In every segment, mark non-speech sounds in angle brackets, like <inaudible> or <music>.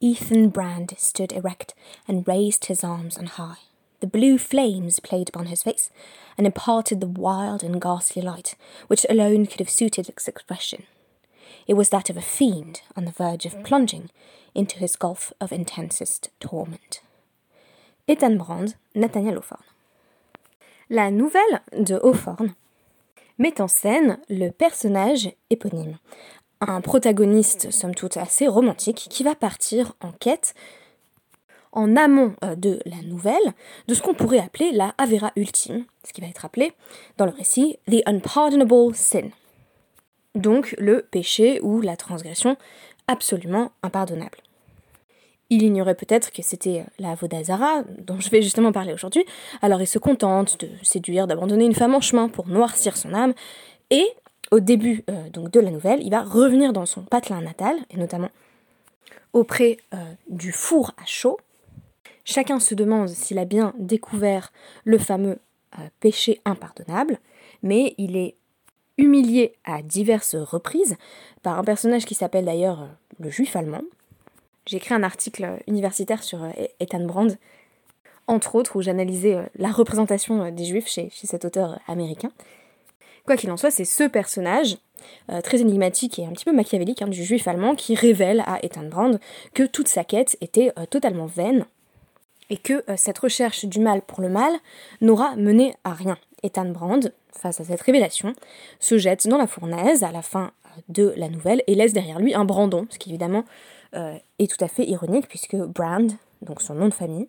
Ethan Brand stood erect and raised his arms on high. The blue flames played upon his face and imparted the wild and ghastly light which alone could have suited its expression. It was that of a fiend on the verge of plunging into his gulf of intensest torment. Ethan Brand, Nathaniel Hawthorne. La nouvelle de Hawthorne met en scène le personnage éponyme, un protagoniste somme toute assez romantique qui va partir en quête en amont euh, de la nouvelle de ce qu'on pourrait appeler la Avera ultime, ce qui va être appelé dans le récit The Unpardonable Sin. Donc le péché ou la transgression absolument impardonnable. Il ignorait peut-être que c'était euh, la Vodazara, dont je vais justement parler aujourd'hui, alors il se contente de séduire, d'abandonner une femme en chemin pour noircir son âme, et au début euh, de la nouvelle, il va revenir dans son patelin natal, et notamment auprès euh, du four à chaud. Chacun se demande s'il a bien découvert le fameux péché impardonnable, mais il est humilié à diverses reprises par un personnage qui s'appelle d'ailleurs le juif allemand, j'ai écrit un article universitaire sur euh, Ethan Brand, entre autres, où j'analysais euh, la représentation euh, des juifs chez, cet auteur américain. Quoi qu'il en soit, c'est ce personnage, très énigmatique et un petit peu machiavélique, hein, du juif allemand, qui révèle à Ethan Brand que toute sa quête était totalement vaine, et que cette recherche du mal pour le mal n'aura mené à rien. Ethan Brand, face à cette révélation, se jette dans la fournaise à la fin de la nouvelle et laisse derrière lui un brandon, ce qui évidemment euh, est tout à fait ironique puisque Brand, donc son nom de famille,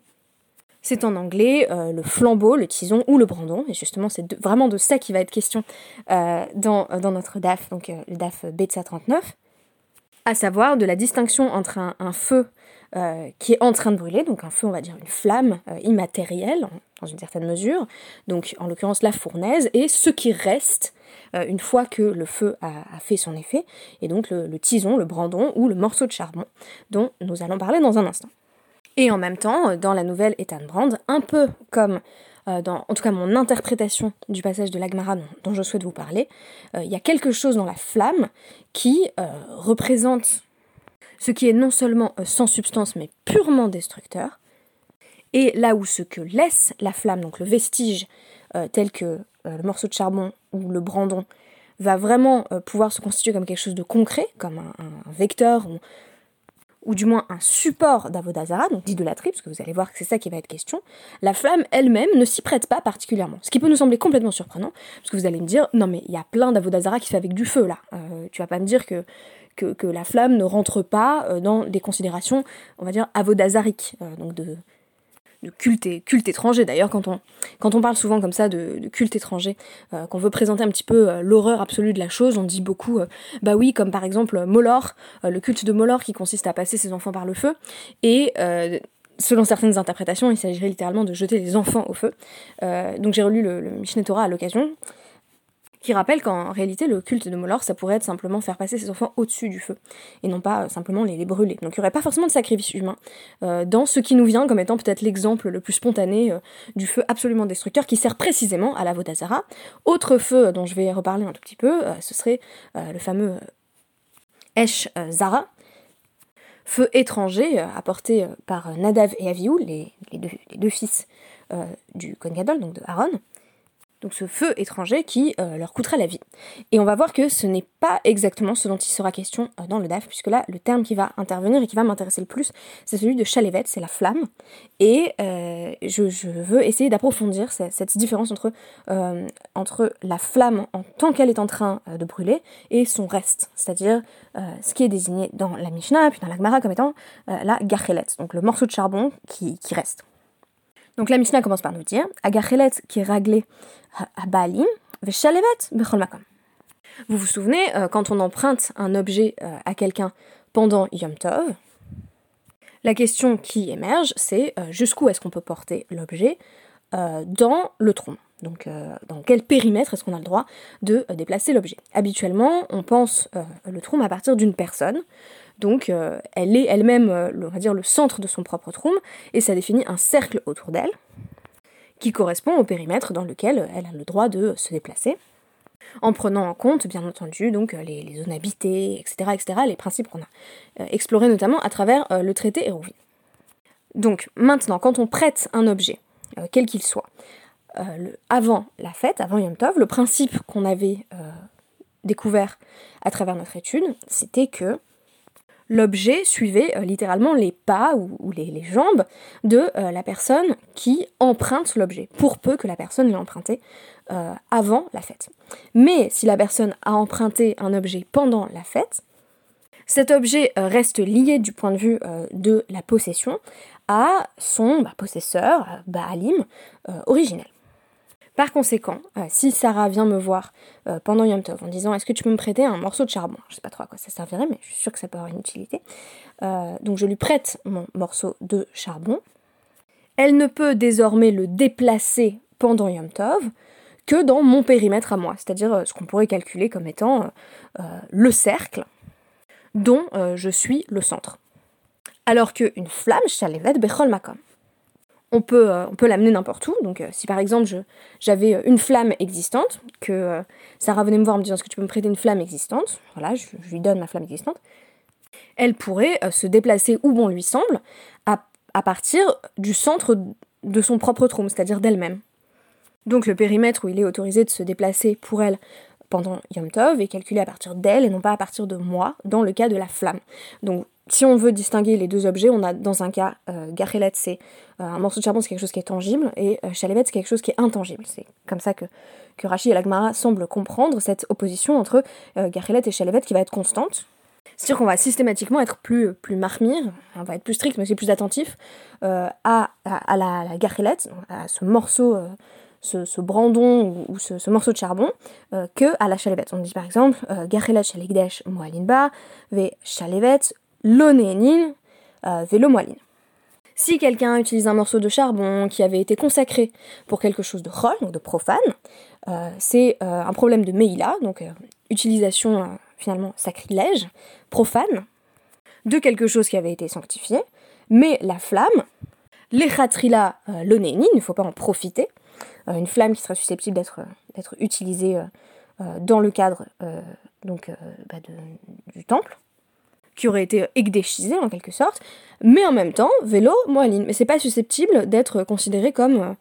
c'est en anglais euh, le flambeau, le tison ou le brandon, et justement c'est vraiment de ça qui va être question euh, dans, dans, notre DAF, donc le DAF BETSA 39, à savoir de la distinction entre un, feu qui est en train de brûler, donc un feu on va dire une flamme immatérielle dans une certaine mesure, donc en l'occurrence la fournaise, et ce qui reste euh, une fois que le feu a, fait son effet, et donc le, tison, le brandon ou le morceau de charbon, dont nous allons parler dans un instant. Et en même temps, dans la nouvelle Ethan Brand, un peu comme euh, dans, en tout cas mon interprétation du passage de l'Agmara dont, je souhaite vous parler, euh, il y a quelque chose dans la flamme qui représente ce qui est non seulement sans substance mais purement destructeur, et là où ce que laisse la flamme, donc le vestige tel que euh, le morceau de charbon ou le brandon va vraiment euh, pouvoir se constituer comme quelque chose de concret, comme un, vecteur du moins un support d'avodazara, donc d'idolâtrie, parce que vous allez voir que c'est ça qui va être question, la flamme elle-même ne s'y prête pas particulièrement. Ce qui peut nous sembler complètement surprenant, parce que vous allez me dire, non mais il y a plein d'avodazara qui fait avec du feu là. Euh, tu vas pas me dire que, la flamme ne rentre pas dans des considérations, on va dire, avodazariques, de, de culte, culte étranger. D'ailleurs, quand on, quand on parle souvent comme ça de, culte étranger, euh, qu'on veut présenter un petit peu euh, l'horreur absolue de la chose, on dit beaucoup, euh, bah oui, comme par exemple Molor, le culte de Molor qui consiste à passer ses enfants par le feu, et selon certaines interprétations, il s'agirait littéralement de jeter les enfants au feu. donc j'ai relu le, le Mishneh Torah à l'occasion, qui rappelle qu'en réalité le culte de Molor ça pourrait être simplement faire passer ses enfants au-dessus du feu et non pas euh, simplement les, brûler. Donc il n'y aurait pas forcément de sacrifice humain euh, dans ce qui nous vient comme étant peut-être l'exemple le plus spontané euh, du feu absolument destructeur qui sert précisément à la Vodazara. Autre feu dont je vais reparler un tout petit peu, ce serait le fameux Esh Zara, feu étranger apporté par Nadav et Avihu, les, deux, fils du Kohen Gadol, donc de Aaron, donc ce feu étranger qui euh, leur coûtera la vie. Et on va voir que ce n'est pas exactement ce dont il sera question euh, dans le DAF, puisque là, le terme qui va intervenir et qui va m'intéresser le plus, c'est celui de chalevet, c'est la flamme. Et euh, je, veux essayer d'approfondir cette, différence entre, la flamme en tant qu'elle est en train de brûler et son reste, c'est-à-dire ce qui est désigné dans la Mishnah, puis dans la Gemara comme étant la gachelet, donc le morceau de charbon qui reste. Donc la Mishnah commence par nous dire Agachelet qui est raglé à Baalim, Veshalevet Bechol Makom. Vous vous souvenez, euh, quand on emprunte un objet euh, à quelqu'un pendant Yom Tov, la question qui émerge, c'est euh, jusqu'où est-ce qu'on peut porter l'objet dans le tronc? Donc, dans quel périmètre est-ce qu'on a le droit de déplacer l'objet? Habituellement, on pense le trône à partir d'une personne. Donc euh, elle est elle-même, euh, on va dire, le centre de son propre trône, et ça définit un cercle autour d'elle, qui correspond au périmètre dans lequel elle a le droit de se déplacer. en prenant en compte, bien entendu, donc les, zones habitées, etc., etc., les principes qu'on a explorés notamment à travers le traité Hérouville. Donc maintenant, quand on prête un objet, quel qu'il soit, avant la fête, avant Yom Tov, le principe qu'on avait découvert à travers notre étude, c'était que l'objet suivait euh, littéralement les pas ou, les, jambes de euh, la personne qui emprunte l'objet, pour peu que la personne l'ait emprunté euh, avant la fête. Mais si la personne a emprunté un objet pendant la fête, cet objet reste lié du point de vue de la possession à son bah, possesseur, Baalim, originel. Par conséquent, euh, si Sarah vient me voir euh, pendant Yom Tov en disant est-ce que tu peux me prêter un morceau de charbon? Je sais pas trop à quoi ça servirait, mais je suis sûre que ça peut avoir une utilité. Euh, donc je lui prête mon morceau de charbon. Elle ne peut désormais le déplacer pendant Yom Tov que dans mon périmètre à moi, c'est-à-dire ce qu'on pourrait calculer comme étant le cercle dont je suis le centre. Alors qu'une flamme, Shalevet Bechol Makom on peut, euh, on peut l'amener n'importe où. Donc, euh, si par exemple j'avais euh, une flamme existante, que Sarah venait me voir en me disant est-ce que tu peux me prêter une flamme existante? Voilà, je, lui donne ma flamme existante. Elle pourrait se déplacer où bon lui semble, à, partir du centre de son propre trône, c'est-à-dire d'elle-même. Donc le périmètre où il est autorisé de se déplacer pour elle pendant Yom Tov est calculé à partir d'elle et non pas à partir de moi, dans le cas de la flamme. Si on veut distinguer les deux objets, on a dans un cas, euh, c'est euh, un morceau de charbon, c'est quelque chose qui est tangible, et euh, c'est quelque chose qui est intangible. C'est comme ça que, que Rachid et Lagmara semblent comprendre cette opposition entre euh, et Chalevet qui va être constante. C'est-à-dire qu'on va systématiquement être plus, plus marmire, on va être plus strict, mais aussi plus attentif euh, à, à, la, la à ce morceau, ce, brandon ou, ce, morceau de charbon, que à la Chalevet. On dit par exemple, Gachelet Shalegdesh Moalinba, ve Chalevet l'onénine euh, vélo moaline. Si quelqu'un utilise un morceau de charbon qui avait été consacré pour quelque chose de chol, donc de profane, euh, c'est euh, un problème de meila, donc utilisation finalement sacrilège, profane, de quelque chose qui avait été sanctifié, mais la flamme, l'échatrila l'onénine, il ne faut pas en profiter, une flamme qui serait susceptible d'être, d'être utilisée dans le cadre donc, bah, du temple, qui aurait été egdéchisé en quelque sorte, mais en même temps, vélo, moaline. Mais c'est pas susceptible d'être considéré comme euh,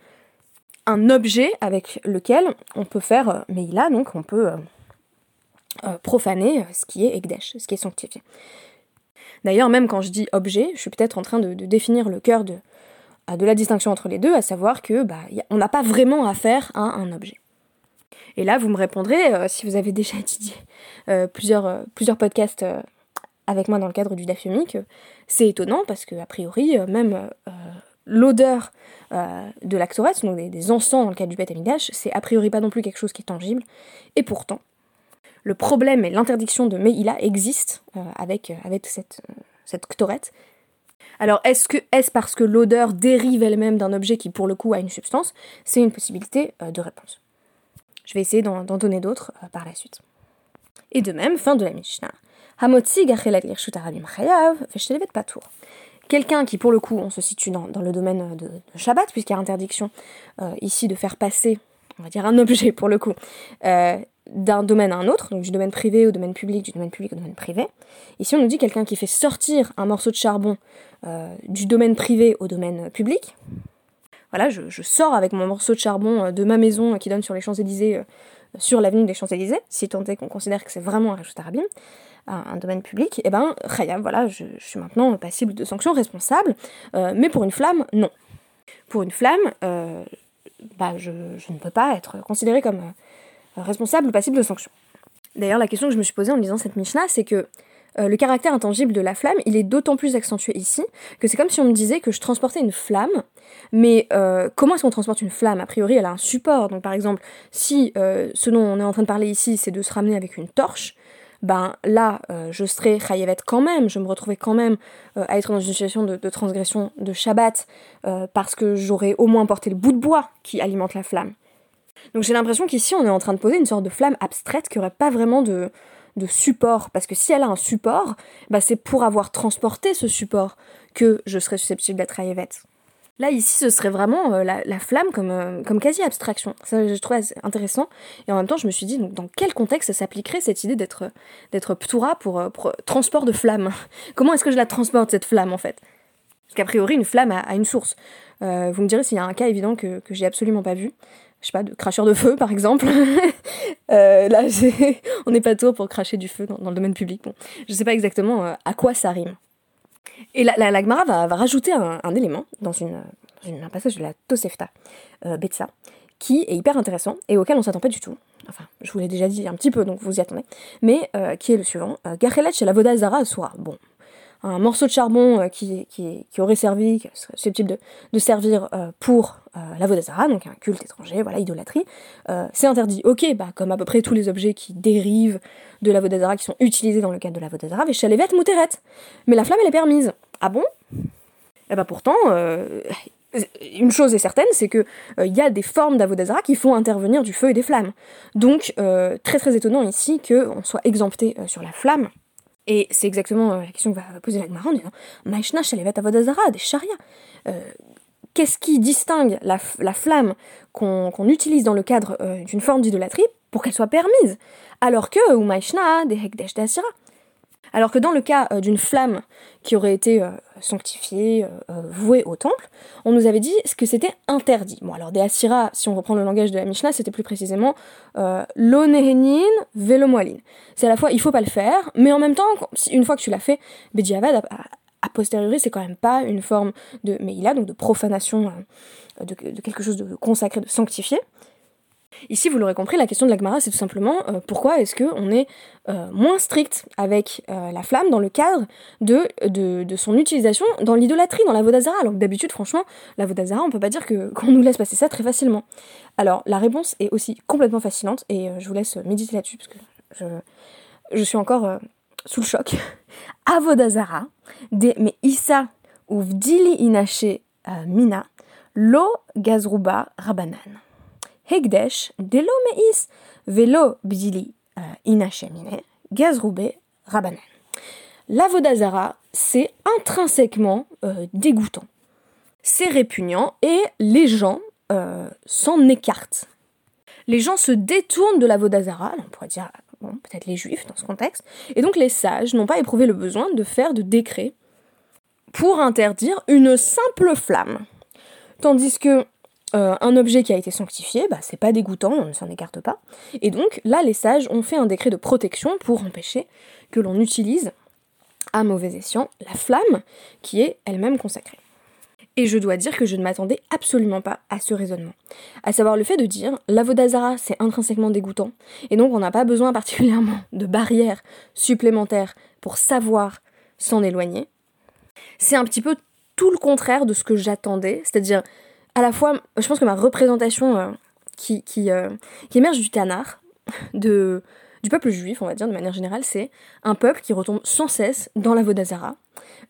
un objet avec lequel on peut faire euh, mais a donc on peut euh, profaner ce qui est egdesh, ce qui est sanctifié. D'ailleurs, même quand je dis objet, je suis peut-être en train de, définir le cœur de, de la distinction entre les deux, à savoir que bah, on n'a pas vraiment affaire à un objet. Et là, vous me répondrez, si vous avez déjà <laughs> étudié plusieurs, plusieurs podcasts avec moi dans le cadre du dafyomique, c'est étonnant parce que, a priori, euh, même euh, l'odeur euh, de l'actoret, donc des, encens dans le cadre du Beth c'est a priori pas non plus quelque chose qui est tangible. Et pourtant, le problème et l'interdiction de Meïla existent avec, avec cette, cette Alors, est-ce que est-ce parce que l'odeur dérive elle-même d'un objet qui, pour le coup, a une substance C'est une possibilité de réponse? Je vais essayer d'en donner d'autres par la suite. Et de même, fin de la Mishnah. Quelqu'un qui, pour le coup, on se situe dans, le domaine de, Shabbat, puisqu'il y a interdiction euh, ici de faire passer, on va dire, un <laughs> objet, pour le coup, euh, d'un domaine à un autre, donc du domaine privé au domaine public, du domaine public au domaine privé. Ici, on nous dit quelqu'un qui fait sortir un morceau de charbon euh, du domaine privé au domaine public. Voilà, je, sors avec mon morceau de charbon de ma maison qui donne sur les Champs-Élysées, sur l'avenue des Champs-Élysées, si tant est qu'on considère que c'est vraiment un rajout arabim un, domaine public, eh ben, voilà, je, suis maintenant passible de sanctions responsables, euh, mais pour une flamme, non. Pour une flamme, euh, bah, je, ne peux pas être considérée comme euh, responsable ou passible de sanctions. D'ailleurs, la question que je me suis posée en lisant cette Mishnah, c'est que le caractère intangible de la flamme, il est d'autant plus accentué ici que c'est comme si on me disait que je transportais une flamme, mais comment est-ce qu'on transporte une flamme? A priori, elle a un support. Donc par exemple, si ce dont on est en train de parler ici, c'est de se ramener avec une torche, ben là, euh, je serais chayavet quand même, je me retrouvais quand même euh, à être dans une situation de, transgression de Shabbat, euh, parce que j'aurais au moins porté le bout de bois qui alimente la flamme. Donc j'ai l'impression qu'ici, on est en train de poser une sorte de flamme abstraite qui n'aurait pas vraiment de, de support, parce que si elle a un support, bah c'est pour avoir transporté ce support que je serais susceptible d'être chayavet. Là, ici, ce serait vraiment euh, la, flamme comme, euh, comme quasi-abstraction. Ça, je trouve intéressant. Et en même temps, je me suis dit, donc, dans quel contexte s'appliquerait cette idée d'être, d'être ptura pour, euh, transport de flamme? <laughs> Comment est-ce que je la transporte, cette flamme, en fait? Parce qu'a priori, une flamme a, une source. vous me direz s'il y a un cas évident que, que j'ai absolument pas vu. Je sais pas, de cracheur de feu, par exemple. <laughs> là, <laughs> on n'est pas tour pour cracher du feu dans, le domaine public. Bon, je sais pas exactement à quoi ça rime. Et la, la, va, va, rajouter un, élément dans, un passage de la Tosefta, euh, Betsa, qui est hyper intéressant et auquel on s'attend pas du tout. Enfin, je vous l'ai déjà dit un petit peu, donc vous y attendez. Mais euh, qui est le suivant. Euh, chez la Voda Zara soit bon, un morceau de charbon euh, qui, aurait servi, qui serait susceptible de, servir euh, pour euh, la Vodazara, donc un culte étranger, voilà, idolâtrie, c'est interdit. Ok, bah, comme à peu près tous les objets qui dérivent de la Vodazara, qui sont utilisés dans le cadre de la Vodazara, Véchalevet Mouteret. Mais la flamme, elle est permise. Ah bon? Eh bah pourtant, une chose est certaine, c'est que il y a des formes d'Avodazara qui font intervenir du feu et des flammes. Donc, très très étonnant ici qu'on soit exempté sur la flamme et c'est exactement euh, la question que va poser la Gemara en disant Maishna Shalevet Avodazara, des Sharia. Qu'est-ce qui distingue la, flamme qu'on utilise dans le cadre euh, d'une forme d'idolâtrie pour qu'elle soit permise Alors que, ou Maishna, des Hekdesh d'Asira. Alors que dans le cas euh, d'une flamme qui aurait été euh, sanctifiée, vouée au temple, on nous avait dit que c'était interdit. Bon, alors des Asira, si on reprend le langage de la Mishnah, c'était plus précisément l'onehenin velomoalin. C'est à la fois, il faut pas le faire, mais en même temps, une fois que tu l'as fait, Bediavad, a, posteriori, c'est quand même pas une forme de Meila, donc de profanation de, quelque chose de consacré, de sanctifié. Ici, vous l'aurez compris, la question de l'Agmara, c'est tout simplement euh, pourquoi est-ce qu'on est, euh, moins strict avec euh, la flamme dans le cadre de, son utilisation dans l'idolâtrie, dans la Vodazara? Alors que d'habitude, franchement, la Vodazara, on peut pas dire <laughs> qu'on nous laisse passer ça très facilement. Alors, la réponse est aussi complètement fascinante, et je vous laisse méditer là-dessus, parce que je suis encore sous le choc. <laughs> Avodazara, de, mais Issa ou Vdili Inache Mina, Lo Gazruba Rabanan. Hegdesh, delo meis, velo bdili euh, inachemine, gazroube rabanan. La Vodazara, c'est intrinsèquement euh, dégoûtant. C'est répugnant et les gens euh, s'en écartent. Les gens se détournent de la Vodazara, on pourrait dire bon, peut-être les juifs dans ce contexte, et donc les sages n'ont pas éprouvé le besoin de faire de décret pour interdire une simple flamme. Tandis que euh, un objet qui a été sanctifié, bah, c'est pas dégoûtant, on ne s'en écarte pas. Et donc là, les sages ont fait un décret de protection pour empêcher que l'on utilise à mauvais escient la flamme qui est elle-même consacrée. Et je dois dire que je ne m'attendais absolument pas à ce raisonnement. À savoir le fait de dire l'avodazara c'est intrinsèquement dégoûtant, et donc on n'a pas besoin particulièrement de barrières supplémentaires pour savoir s'en éloigner. C'est un petit peu tout le contraire de ce que j'attendais, c'est-à-dire à la fois, je pense que ma représentation euh, qui, euh, qui, émerge du Tanar, <laughs> de, du peuple juif, on va dire, de manière générale, c'est un peuple qui retombe sans cesse dans la Vodazara,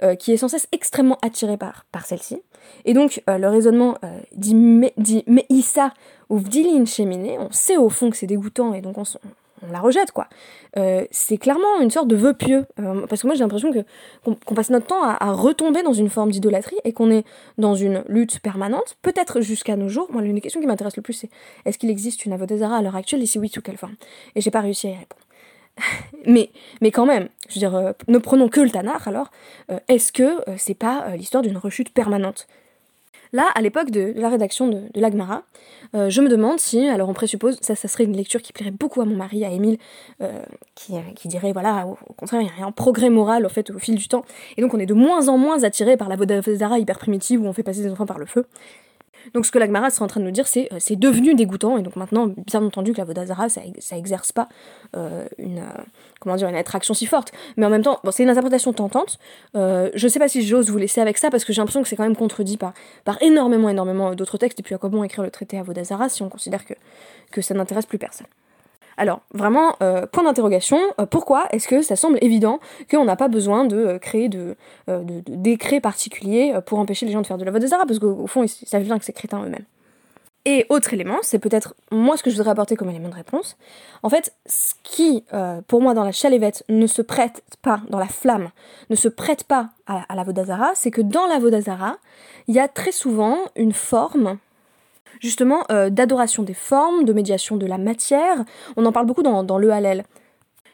euh, qui est sans cesse extrêmement attiré par, celle-ci. Et donc, le raisonnement dit, dit Meïssa ou Vdilin on sait au fond que c'est dégoûtant, et donc on, on la rejette, quoi. Euh, c'est clairement une sorte de vœu pieux. Euh, parce que moi, j'ai l'impression qu'on passe notre temps à, retomber dans une forme d'idolâtrie et qu'on est dans une lutte permanente, peut-être jusqu'à nos jours. Moi, l'une des questions qui m'intéresse le plus, c'est est-ce qu'il existe une avodazara à l'heure actuelle? Et si oui, sous quelle forme? Et j'ai pas réussi à y répondre. <laughs> mais, mais quand même, je veux dire, euh, ne prenons que le Tanar alors, est-ce que c'est pas l'histoire d'une rechute permanente? Là, à l'époque de, la rédaction de, l'Agmara, euh, je me demande si, alors on présuppose, ça, serait une lecture qui plairait beaucoup à mon mari, à Émile, euh, qui, qui, dirait, voilà, au, contraire, il y a un progrès moral au fait au fil du temps, et donc on est de moins en moins attiré par la Vodafazara hyper primitive où on fait passer des enfants par le feu. Donc ce que l'Agmara serait en train de nous dire, c'est euh, c'est devenu dégoûtant, et donc maintenant, bien entendu que la Vodazara, ça, ça exerce pas euh, une, euh, comment dire, une attraction si forte. Mais en même temps, bon, c'est une interprétation tentante. je sais pas si j'ose vous laisser avec ça, parce que j'ai l'impression que c'est quand même contredit par, par énormément, énormément d'autres textes, et puis à quoi bon écrire le traité à Vodazara si on considère que, que ça n'intéresse plus personne? Alors, vraiment, euh, point d'interrogation, euh, pourquoi est-ce que ça semble évident qu'on n'a pas besoin de euh, créer de, décrets particuliers pour empêcher les gens de faire de la vote des Arabes Parce qu'au fond, ils savent bien que c'est crétin eux-mêmes. Et autre élément, c'est peut-être moi ce que je voudrais apporter comme élément de réponse. En fait, ce qui, pour moi, dans la chalévette, ne se prête pas, dans la flamme, ne se prête pas à, la Vodazara, c'est que dans la Vodazara, il y a très souvent une forme, justement, euh, d'adoration des formes, de médiation de la matière. On en parle beaucoup dans, le Hallel.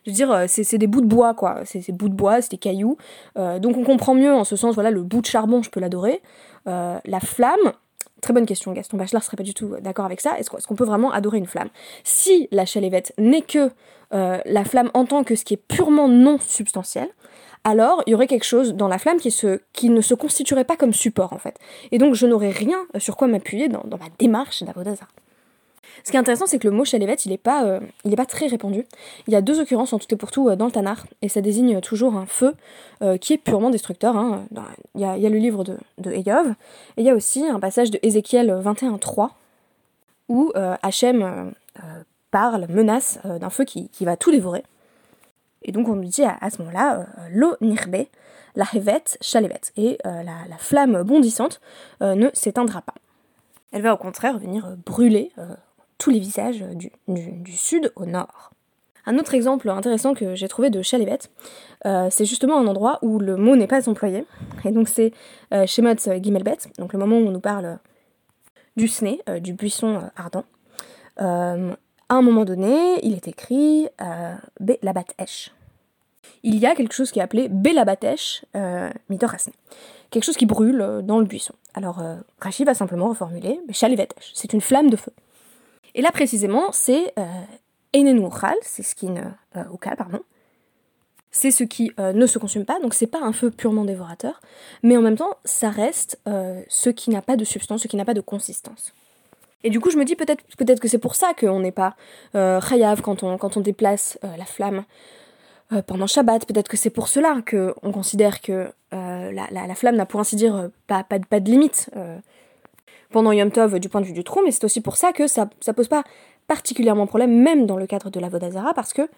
Je veux dire, euh, c'est des bouts de bois, quoi. C'est des bouts de bois, c'est des cailloux. donc on comprend mieux en ce sens, voilà, le bout de charbon, je peux l'adorer. la flamme, Très bonne question, Gaston Bachelard serait pas du tout d'accord avec ça. Est-ce qu'on peut vraiment adorer une flamme? Si la chalévette n'est que euh, la flamme en tant que ce qui est purement non substantiel, alors il y aurait quelque chose dans la flamme qui, ne se constituerait pas comme support en fait. Et donc je n'aurais rien sur quoi m'appuyer dans, ma démarche d'avodazara. Ce qui est intéressant, c'est que le mot chalevet, il n'est pas, euh, pas très répandu. Il y a deux occurrences en tout et pour tout euh, dans le Tanar, et ça désigne toujours un feu euh, qui est purement destructeur. Hein. Il, y a, le livre de, de Eyov, et il y a aussi un passage de Ézéchiel 21.3, où Hachem parle, menace d'un feu qui, va tout dévorer. Et donc on lui dit à, ce moment-là, l'eau nirbe, la hevet, chalevet. Et la, la, flamme bondissante ne s'éteindra pas. Elle va au contraire venir brûler tous les visages du, sud au nord. Un autre exemple intéressant que j'ai trouvé de Chalevet, euh, c'est justement un endroit où le mot n'est pas employé. Et donc c'est euh, Shemot Gimelbet, donc le moment où on nous parle du sné, euh, du buisson ardent. À un moment donné, il est écrit Belabat Esh. Il y a quelque chose qui est appelé Belabat Esh Mitorasne. Quelque chose qui brûle dans le buisson. Alors Rachid va simplement reformuler Chalevet Esh. C'est une flamme de feu. Et là précisément, c'est euh, c'est ce qui ne. Euh, pardon. C'est ce qui euh, ne se consume pas, donc c'est pas un feu purement dévorateur, mais en même temps, ça reste euh, ce qui n'a pas de substance, ce qui n'a pas de consistance. Et du coup, je me dis peut-être peut que c'est pour ça qu'on n'est pas euh, quand on, quand on déplace la flamme pendant Shabbat. Peut-être que c'est pour cela qu'on considère que la, flamme n'a pour ainsi dire pas, pas, de limite pendant Yom Tov du point de vue du trou, mais c'est aussi pour ça que ça, ça pose pas particulièrement problème, même dans le cadre de la Vodazara, parce que,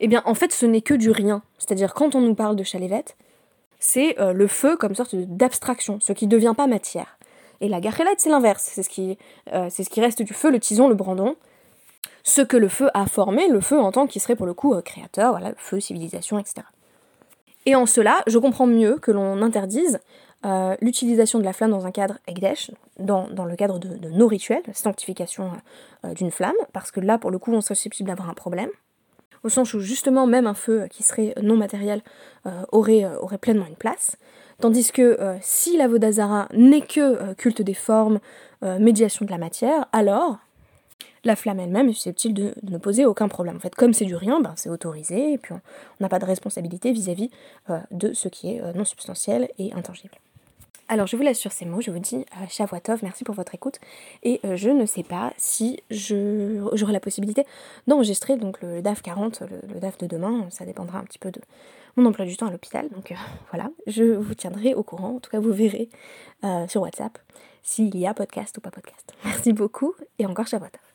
eh bien, en fait, ce n'est que du rien. C'est-à-dire, quand on nous parle de chalévet, c'est euh, le feu comme sorte d'abstraction, ce qui ne devient pas matière. Et la garelette, c'est l'inverse. C'est ce, qui, euh, ce qui reste du feu, le tison, le brandon. Ce que le feu a formé, le feu en tant qu'il serait pour le coup euh, créateur, voilà, feu, civilisation, etc. Et en cela, je comprends mieux que l'on interdise euh, l'utilisation de la flamme dans un cadre Ekdesh, dans, le cadre de, nos rituels, sanctification euh, d'une flamme, parce que là, pour le coup, on serait susceptible d'avoir un problème, au sens où justement, même un feu qui serait non matériel aurait, aurait pleinement une place. Tandis que si la Vodazara n'est que culte des formes, médiation de la matière, alors la flamme elle-même est susceptible de, ne poser aucun problème. En fait, comme c'est du rien, ben, c'est autorisé, et puis on n'a pas de responsabilité vis-à-vis de ce qui est non substantiel et intangible. Alors je vous laisse sur ces mots, je vous dis euh, Shavuatov, merci pour votre écoute et euh, je ne sais pas si j'aurai la possibilité d'enregistrer donc le DAF 40, le, DAF de demain, ça dépendra un petit peu de mon emploi du temps à l'hôpital, donc euh, voilà, je vous tiendrai au courant, en tout cas vous verrez sur WhatsApp s'il y a podcast ou pas podcast. Merci beaucoup et encore Shavuatov.